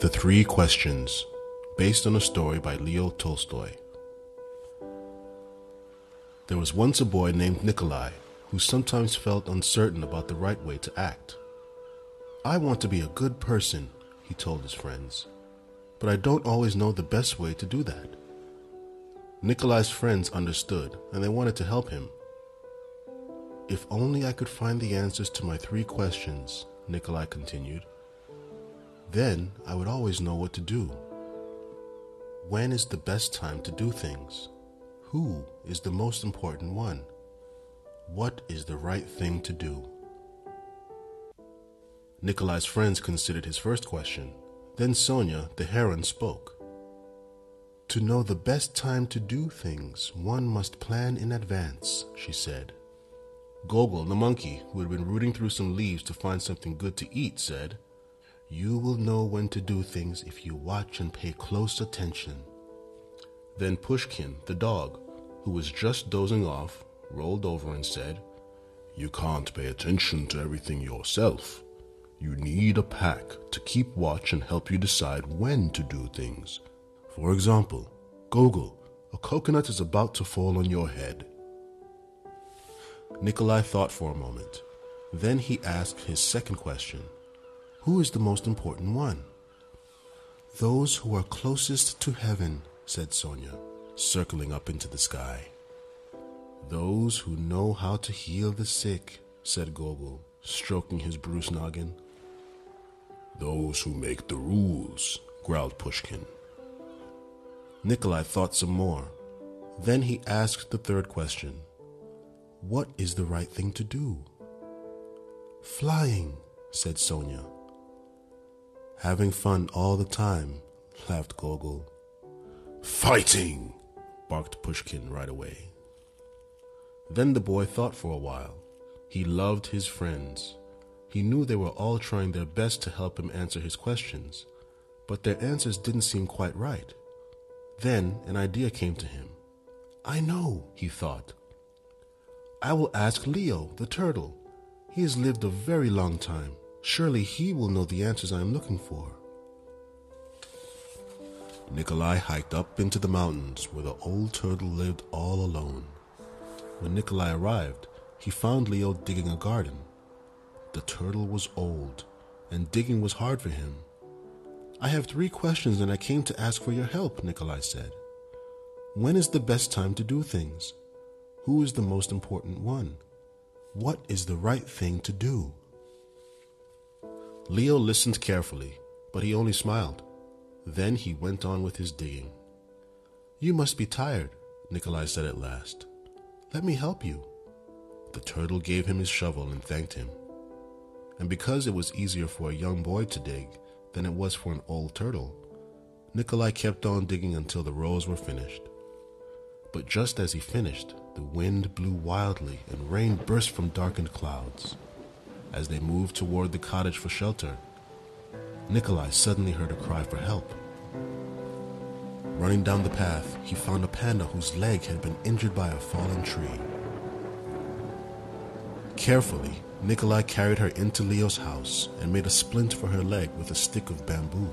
The Three Questions, based on a story by Leo Tolstoy. There was once a boy named Nikolai who sometimes felt uncertain about the right way to act. I want to be a good person, he told his friends, but I don't always know the best way to do that. Nikolai's friends understood and they wanted to help him. If only I could find the answers to my three questions, Nikolai continued. Then I would always know what to do. When is the best time to do things? Who is the most important one? What is the right thing to do? Nikolai's friends considered his first question. Then Sonia, the heron, spoke. To know the best time to do things, one must plan in advance, she said. Gogol, the monkey, who had been rooting through some leaves to find something good to eat, said, You will know when to do things if you watch and pay close attention. Then Pushkin, the dog, who was just dozing off, rolled over and said, You can't pay attention to everything yourself. You need a pack to keep watch and help you decide when to do things. For example, Gogol, a coconut is about to fall on your head. Nikolai thought for a moment. Then he asked his second question Who is the most important one? Those who are closest to heaven, said Sonia, circling up into the sky. Those who know how to heal the sick, said Gogol, stroking his bruised noggin. Those who make the rules, growled Pushkin. Nikolai thought some more. Then he asked the third question What is the right thing to do? Flying, said Sonia. Having fun all the time, laughed Gogol. Fighting, barked Pushkin right away. Then the boy thought for a while. He loved his friends. He knew they were all trying their best to help him answer his questions, but their answers didn't seem quite right. Then an idea came to him. I know, he thought. I will ask Leo, the turtle. He has lived a very long time. Surely he will know the answers I am looking for. Nikolai hiked up into the mountains where the old turtle lived all alone. When Nikolai arrived, he found Leo digging a garden. The turtle was old, and digging was hard for him. I have three questions and I came to ask for your help, Nikolai said. When is the best time to do things? Who is the most important one? What is the right thing to do? Leo listened carefully, but he only smiled. Then he went on with his digging. You must be tired, Nikolai said at last. Let me help you. The turtle gave him his shovel and thanked him. And because it was easier for a young boy to dig than it was for an old turtle, Nikolai kept on digging until the rows were finished. But just as he finished, the wind blew wildly and rain burst from darkened clouds. As they moved toward the cottage for shelter, Nikolai suddenly heard a cry for help. Running down the path, he found a panda whose leg had been injured by a fallen tree. Carefully, Nikolai carried her into Leo's house and made a splint for her leg with a stick of bamboo.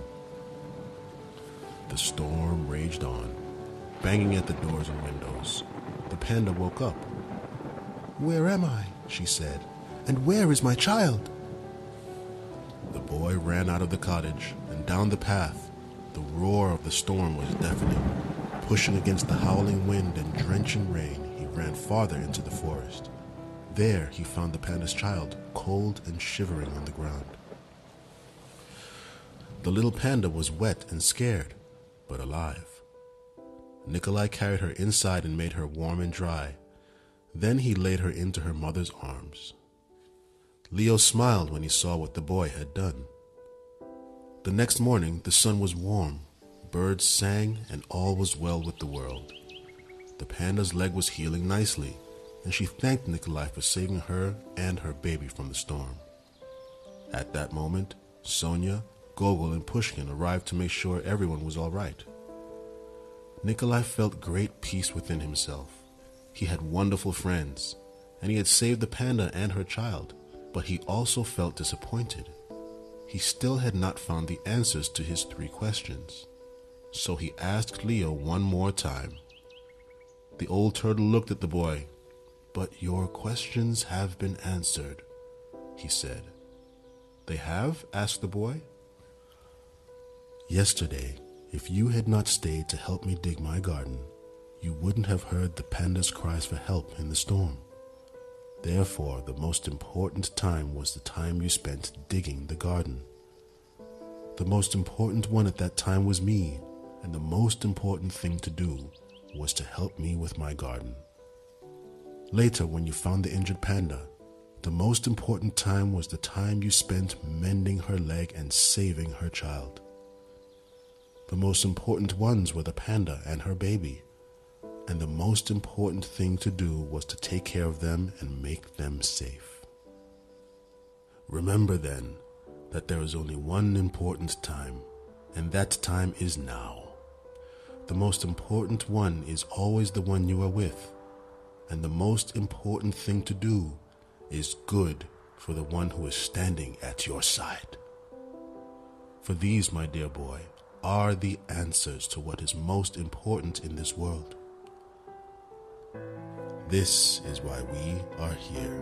The storm raged on, banging at the doors and windows. The panda woke up. Where am I? she said. And where is my child? The boy ran out of the cottage and down the path. The roar of the storm was deafening. Pushing against the howling wind and drenching rain, he ran farther into the forest. There he found the panda's child, cold and shivering on the ground. The little panda was wet and scared, but alive. Nikolai carried her inside and made her warm and dry. Then he laid her into her mother's arms. Leo smiled when he saw what the boy had done. The next morning, the sun was warm, birds sang, and all was well with the world. The panda's leg was healing nicely, and she thanked Nikolai for saving her and her baby from the storm. At that moment, Sonia, Gogol, and Pushkin arrived to make sure everyone was all right. Nikolai felt great peace within himself. He had wonderful friends, and he had saved the panda and her child, but he also felt disappointed. he still had not found the answers to his three questions. So he asked Leo one more time. The old turtle looked at the boy. But your questions have been answered, he said. They have? asked the boy. Yesterday, if you had not stayed to help me dig my garden, you wouldn't have heard the panda's cries for help in the storm. Therefore, the most important time was the time you spent digging the garden. The most important one at that time was me, and the most important thing to do was to help me with my garden. Later, when you found the injured panda, the most important time was the time you spent mending her leg and saving her child. The most important ones were the panda and her baby, and the most important thing to do was to take care of them and make them safe. Remember then that there is only one important time, and that time is now. The most important one is always the one you are with, and the most important thing to do is good for the one who is standing at your side. For these, my dear boy, are the answers to what is most important in this world. This is why we are here.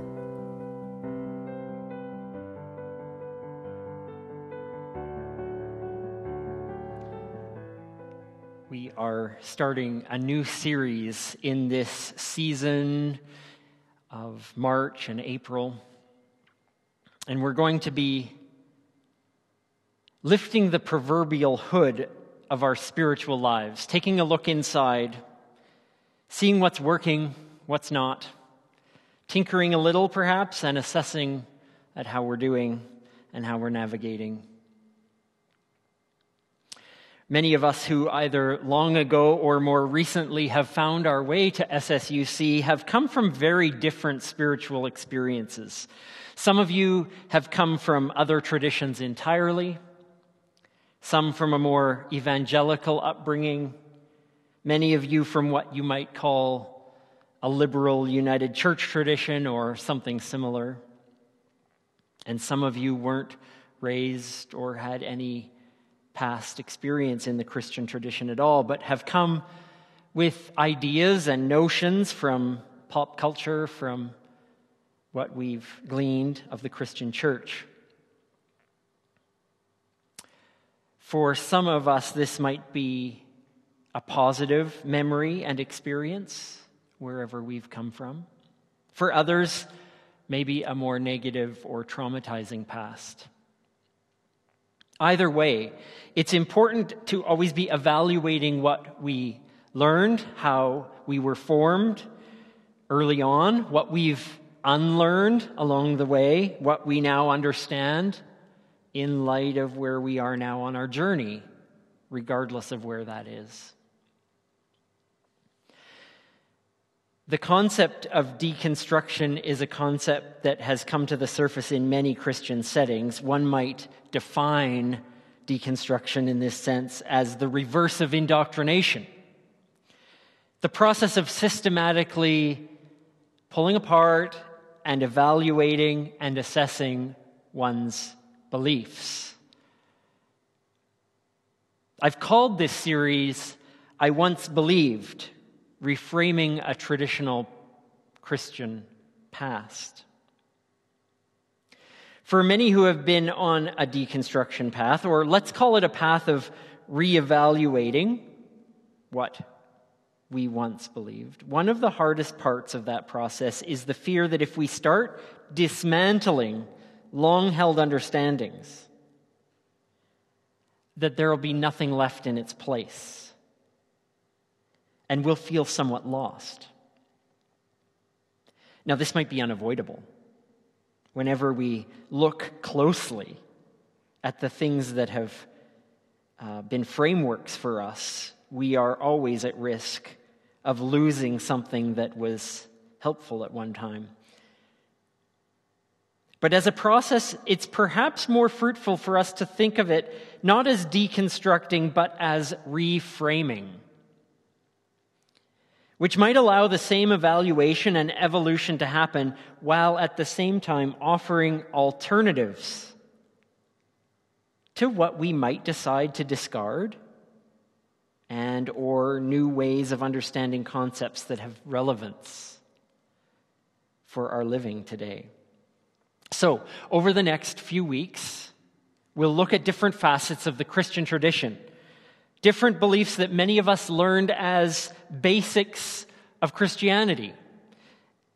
We are starting a new series in this season of March and April. And we're going to be lifting the proverbial hood of our spiritual lives, taking a look inside, seeing what's working, what's not, tinkering a little perhaps, and assessing at how we're doing and how we're navigating. Many of us who either long ago or more recently have found our way to SSUC have come from very different spiritual experiences. Some of you have come from other traditions entirely, some from a more evangelical upbringing, many of you from what you might call a liberal United Church tradition or something similar. And some of you weren't raised or had any past experience in the Christian tradition at all, but have come with ideas and notions from pop culture, from what we've gleaned of the Christian church. For some of us, this might be a positive memory and experience wherever we've come from. For others, maybe a more negative or traumatizing past. Either way, it's important to always be evaluating what we learned, how we were formed early on, what we've unlearned along the way, what we now understand in light of where we are now on our journey, regardless of where that is. The concept of deconstruction is a concept that has come to the surface in many Christian settings. One might define deconstruction in this sense as the reverse of indoctrination. The process of systematically pulling apart and evaluating and assessing one's beliefs. I've called this series I Once Believed reframing a traditional Christian past. For many who have been on a deconstruction path, or let's call it a path of reevaluating what we once believed, one of the hardest parts of that process is the fear that if we start dismantling long held understandings, that there will be nothing left in its place and we'll feel somewhat lost. Now, this might be unavoidable. Whenever we look closely at the things that have uh, been frameworks for us, we are always at risk of losing something that was helpful at one time. But as a process, it's perhaps more fruitful for us to think of it not as deconstructing, but as reframing which might allow the same evaluation and evolution to happen while at the same time offering alternatives to what we might decide to discard and or new ways of understanding concepts that have relevance for our living today. So, over the next few weeks, we'll look at different facets of the Christian tradition, different beliefs that many of us learned as basics of Christianity.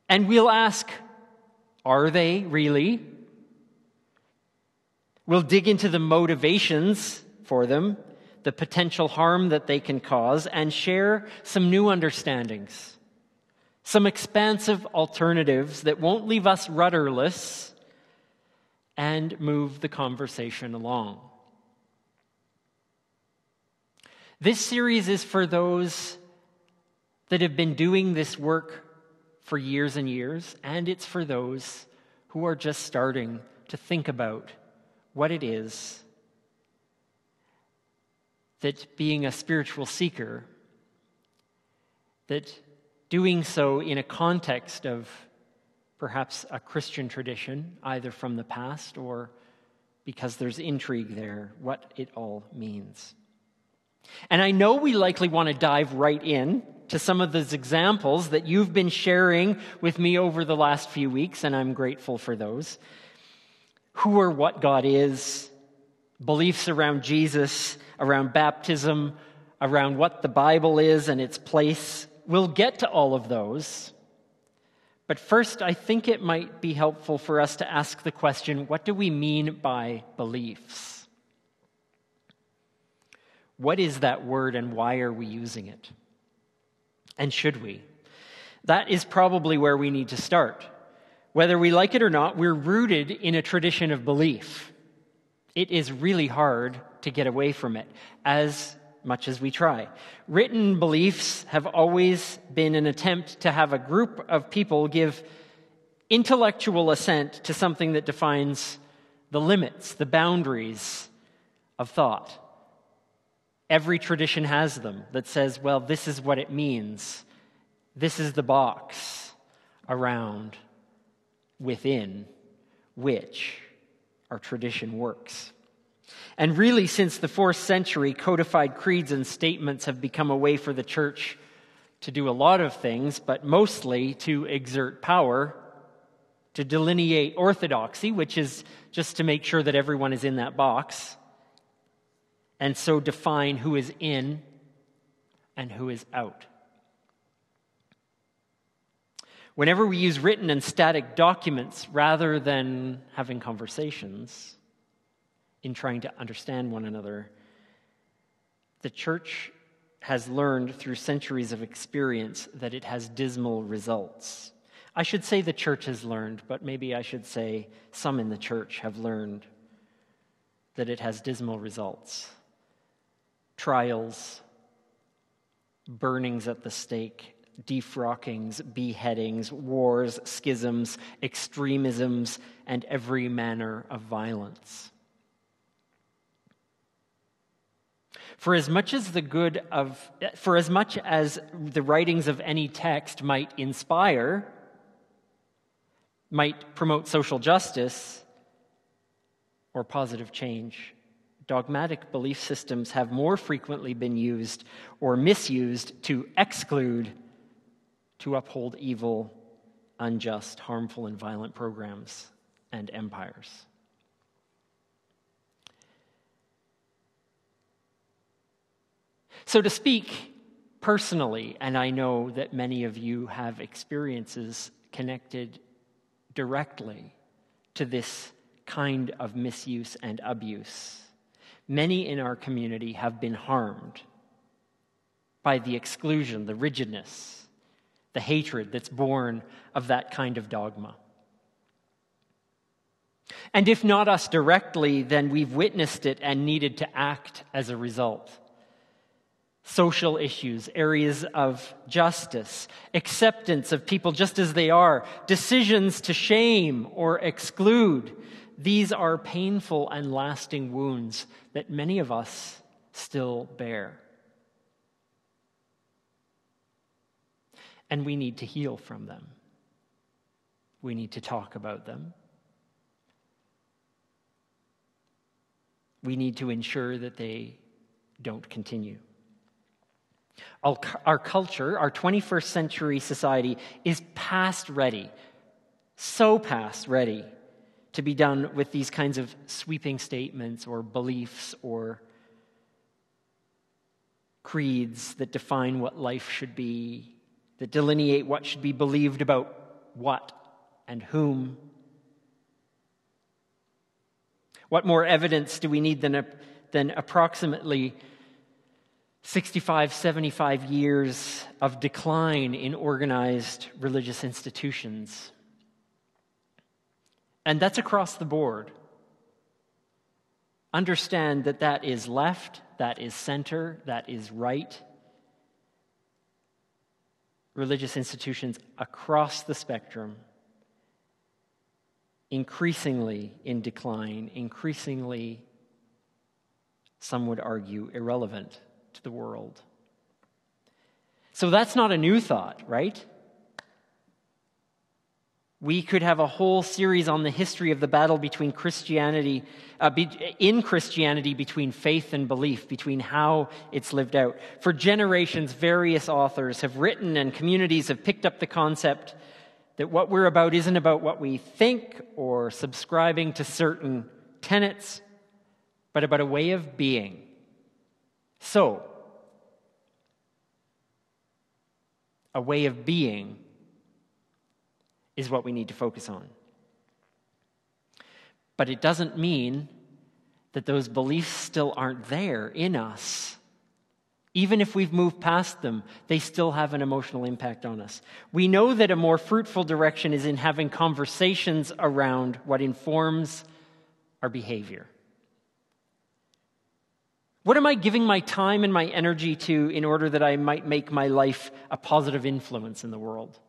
And we'll ask, are they really? We'll dig into the motivations for them, the potential harm that they can cause, and share some new understandings, some expansive alternatives that won't leave us rudderless and move the conversation along. This series is for those that have been doing this work for years and years, and it's for those who are just starting to think about what it is that being a spiritual seeker, that doing so in a context of perhaps a Christian tradition, either from the past or because there's intrigue there, what it all means. And I know we likely want to dive right in to some of those examples that you've been sharing with me over the last few weeks, and I'm grateful for those who or what God is, beliefs around Jesus, around baptism, around what the Bible is and its place. We'll get to all of those. But first, I think it might be helpful for us to ask the question what do we mean by beliefs? What is that word and why are we using it? And should we? That is probably where we need to start. Whether we like it or not, we're rooted in a tradition of belief. It is really hard to get away from it, as much as we try. Written beliefs have always been an attempt to have a group of people give intellectual assent to something that defines the limits, the boundaries of thought. Every tradition has them that says, well, this is what it means. This is the box around within which our tradition works. And really, since the fourth century, codified creeds and statements have become a way for the church to do a lot of things, but mostly to exert power, to delineate orthodoxy, which is just to make sure that everyone is in that box, and so define who is in and who is out. Whenever we use written and static documents rather than having conversations in trying to understand one another, the church has learned through centuries of experience that it has dismal results. I should say the church has learned, but maybe I should say some in the church have learned that it has dismal results. Trials, burnings at the stake, defrockings, beheadings, wars, schisms, extremisms, and every manner of violence. For as much as the good of, for as much as the writings of any text might inspire, might promote social justice or positive change, dogmatic belief systems have more frequently been used or misused to exclude to uphold evil, unjust, harmful, and violent programs and empires. So, to speak personally, and I know that many of you have experiences connected directly to this kind of misuse and abuse, many in our community have been harmed by the exclusion, the rigidness, the hatred that's born of that kind of dogma. And if not us directly, then we've witnessed it and needed to act as a result. Social issues, areas of justice, acceptance of people just as they are, decisions to shame or exclude, these are painful and lasting wounds that many of us still bear. and we need to heal from them. We need to talk about them. we need to ensure that they don't continue. Our culture, our 21st century society, is past ready, so past ready to be done with these kinds of sweeping statements or beliefs or creeds that define what life should be, that delineate what should be believed about what and whom. What more evidence do we need than, a, than approximately 65, 75 years of decline in organized religious institutions? And that's across the board. Understand that that is left, that is center, that is right. Religious institutions across the spectrum, increasingly in decline, increasingly, some would argue, irrelevant to the world. So that's not a new thought, right? We could have a whole series on the history of the battle between Christianity, uh, be, in Christianity, between faith and belief, between how it's lived out. For generations, various authors have written and communities have picked up the concept that what we're about isn't about what we think or subscribing to certain tenets, but about a way of being. So, a way of being is what we need to focus on. But it doesn't mean that those beliefs still aren't there in us. Even if we've moved past them, they still have an emotional impact on us. We know that a more fruitful direction is in having conversations around what informs our behavior. What am I giving my time and my energy to in order that I might make my life a positive influence in the world?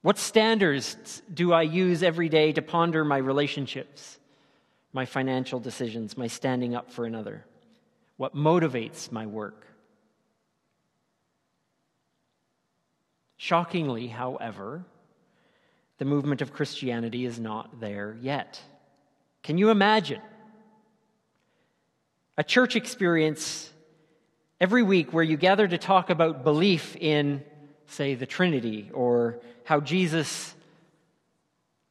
What standards do I use every day to ponder my relationships, my financial decisions, my standing up for another? What motivates my work? Shockingly, however, the movement of Christianity is not there yet. Can you imagine? A church experience every week where you gather to talk about belief in say, the Trinity, or how Jesus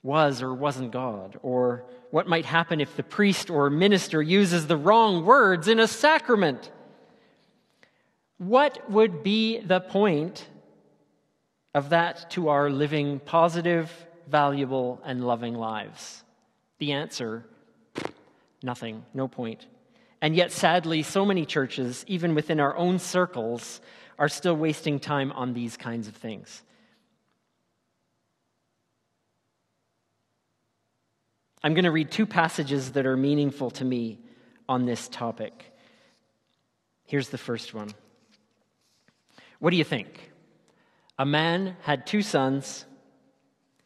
was or wasn't God, or what might happen if the priest or minister uses the wrong words in a sacrament. What would be the point of that to our living positive, valuable, and loving lives? The answer nothing, no point. And yet, sadly, so many churches, even within our own circles, are still wasting time on these kinds of things. I'm going to read two passages that are meaningful to me on this topic. Here's the first one. What do you think? A man had two sons.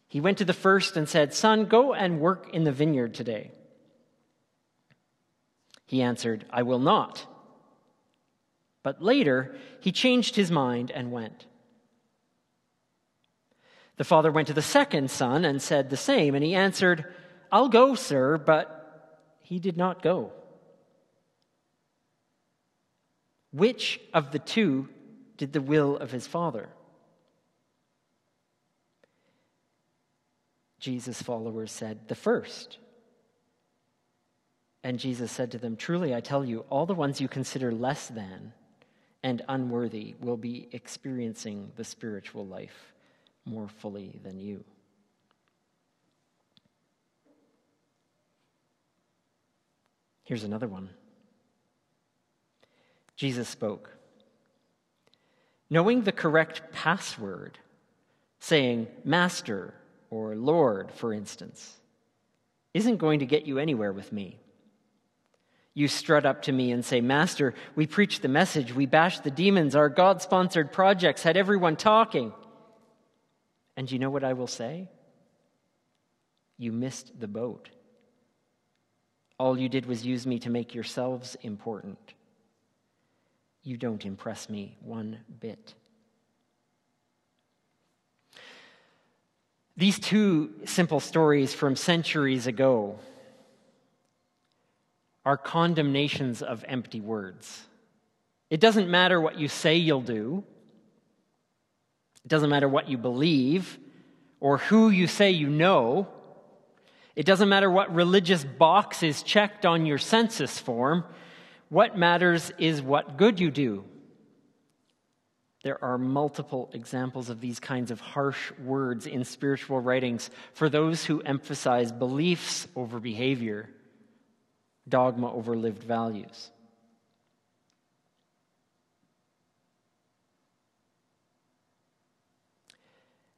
He went to the first and said, Son, go and work in the vineyard today. He answered, I will not. But later, he changed his mind and went. The father went to the second son and said the same, and he answered, I'll go, sir, but he did not go. Which of the two did the will of his father? Jesus' followers said, The first. And Jesus said to them, Truly, I tell you, all the ones you consider less than and unworthy will be experiencing the spiritual life more fully than you. Here's another one. Jesus spoke. Knowing the correct password, saying Master or Lord, for instance, isn't going to get you anywhere with me you strut up to me and say, Master, we preached the message, we bashed the demons, our God sponsored projects had everyone talking. And you know what I will say? You missed the boat. All you did was use me to make yourselves important. You don't impress me one bit. These two simple stories from centuries ago are condemnations of empty words. It doesn't matter what you say you'll do, it doesn't matter what you believe or who you say you know. It doesn't matter what religious box is checked on your census form. What matters is what good you do. There are multiple examples of these kinds of harsh words in spiritual writings for those who emphasize beliefs over behavior, dogma over lived values.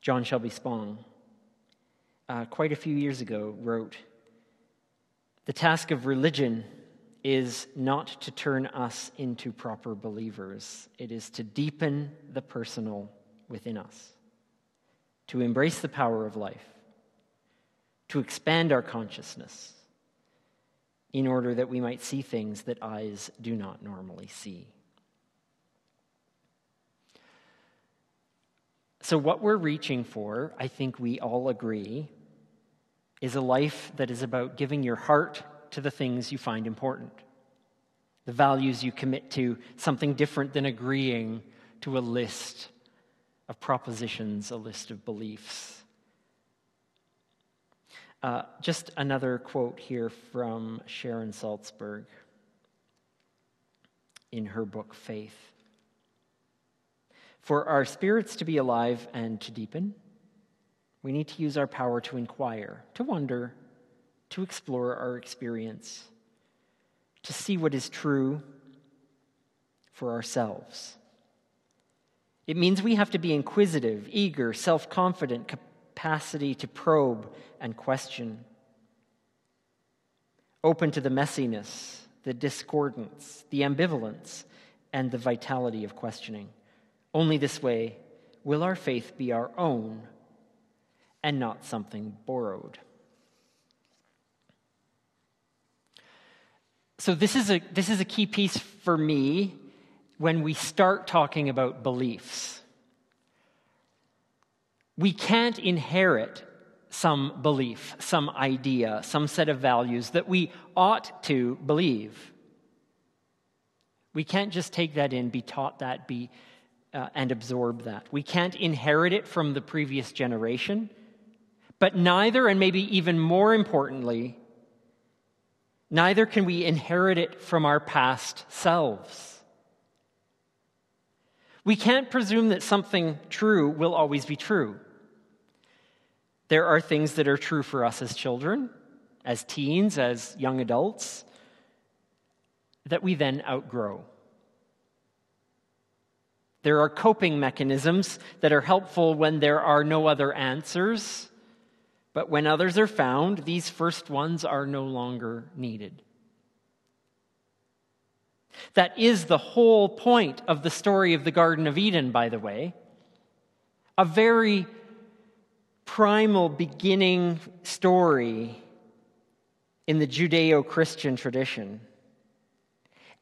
John Shelby Spong, uh, quite a few years ago, wrote The task of religion is not to turn us into proper believers, it is to deepen the personal within us, to embrace the power of life, to expand our consciousness in order that we might see things that eyes do not normally see. So, what we're reaching for, I think we all agree, is a life that is about giving your heart to the things you find important, the values you commit to, something different than agreeing to a list of propositions, a list of beliefs. Uh, just another quote here from Sharon Salzberg in her book Faith. For our spirits to be alive and to deepen, we need to use our power to inquire, to wonder, to explore our experience, to see what is true for ourselves. It means we have to be inquisitive, eager, self confident, capacity to probe and question, open to the messiness, the discordance, the ambivalence, and the vitality of questioning. Only this way will our faith be our own and not something borrowed. So, this is, a, this is a key piece for me when we start talking about beliefs. We can't inherit some belief, some idea, some set of values that we ought to believe. We can't just take that in, be taught that, be uh, and absorb that. We can't inherit it from the previous generation, but neither, and maybe even more importantly, neither can we inherit it from our past selves. We can't presume that something true will always be true. There are things that are true for us as children, as teens, as young adults, that we then outgrow. There are coping mechanisms that are helpful when there are no other answers, but when others are found, these first ones are no longer needed. That is the whole point of the story of the Garden of Eden, by the way. A very primal beginning story in the Judeo Christian tradition.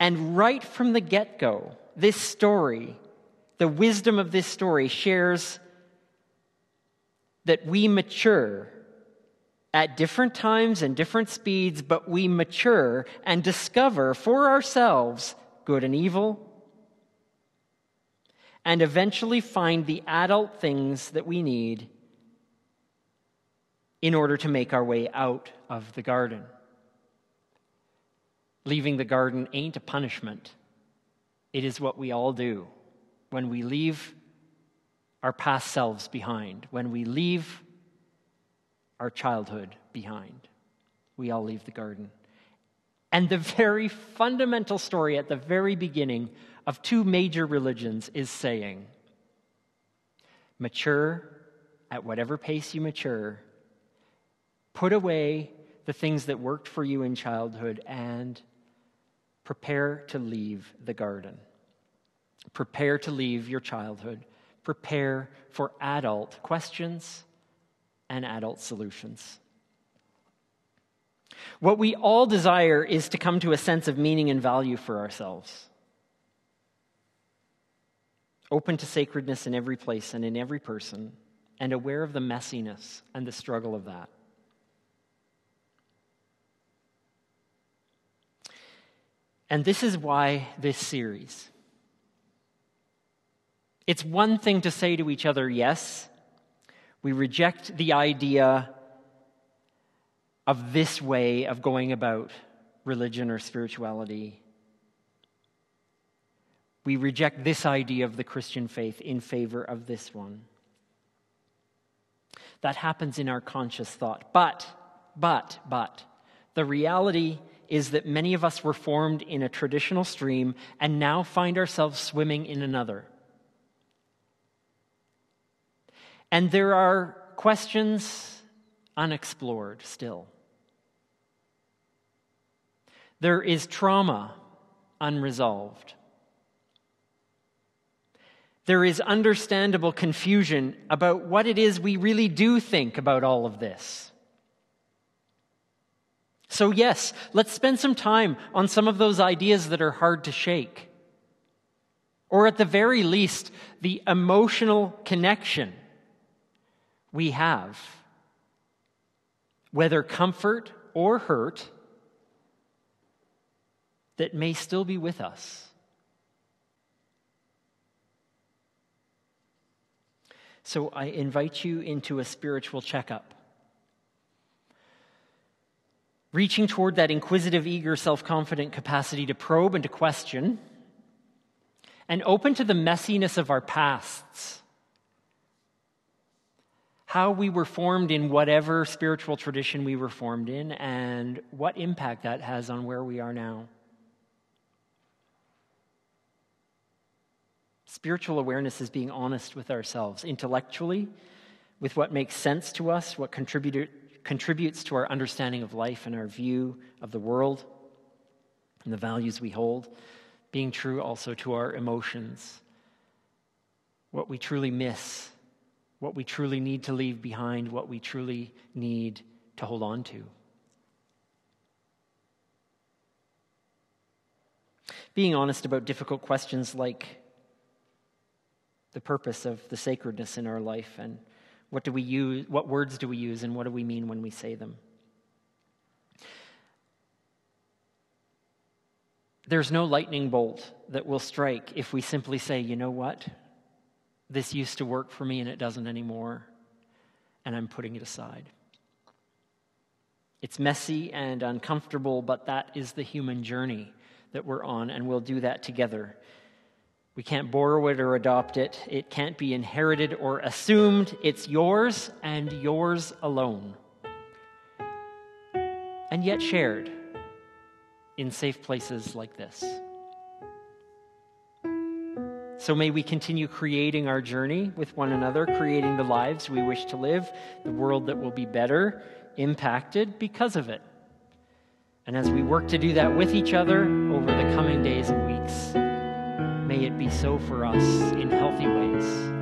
And right from the get go, this story the wisdom of this story shares that we mature at different times and different speeds, but we mature and discover for ourselves good and evil, and eventually find the adult things that we need in order to make our way out of the garden. Leaving the garden ain't a punishment, it is what we all do when we leave our past selves behind, when we leave our childhood behind. We all leave the garden. And the very fundamental story at the very beginning of two major religions is saying mature at whatever pace you mature, put away the things that worked for you in childhood, and prepare to leave the garden. Prepare to leave your childhood. Prepare for adult questions and adult solutions. What we all desire is to come to a sense of meaning and value for ourselves. Open to sacredness in every place and in every person, and aware of the messiness and the struggle of that. And this is why this series. It's one thing to say to each other, yes, we reject the idea of this way of going about religion or spirituality. We reject this idea of the Christian faith in favor of this one. That happens in our conscious thought. But, but, but, the reality is that many of us were formed in a traditional stream and now find ourselves swimming in another. And there are questions unexplored still. There is trauma unresolved. There is understandable confusion about what it is we really do think about all of this. So, yes, let's spend some time on some of those ideas that are hard to shake. Or at the very least, the emotional connection we have, whether comfort or hurt, that may still be with us. So I invite you into a spiritual checkup. Reaching toward that inquisitive, eager, self confident capacity to probe and to question, and open to the messiness of our pasts how we were formed in whatever spiritual tradition we were formed in, and what impact that has on where we are now. Spiritual awareness is being honest with ourselves intellectually, with what makes sense to us, what contributes to our understanding of life and our view of the world and the values we hold, being true also to our emotions, what we truly miss what we truly need to leave behind, what we truly need to hold on to. Being honest about difficult questions like the purpose of the sacredness in our life and what do we use what words do we use and what do we mean when we say them there's no lightning bolt that will strike if we simply say you know what this used to work for me and it doesn't anymore, and I'm putting it aside. It's messy and uncomfortable, but that is the human journey that we're on, and we'll do that together. We can't borrow it or adopt it. It can't be inherited or assumed. It's yours and yours alone. And yet shared in safe places like this. So may we continue creating our journey with one another, creating the lives we wish to live, the world that will be better, impacted because of it. And as we work to do that with each other over the coming days and weeks, may it be so for us in healthy ways.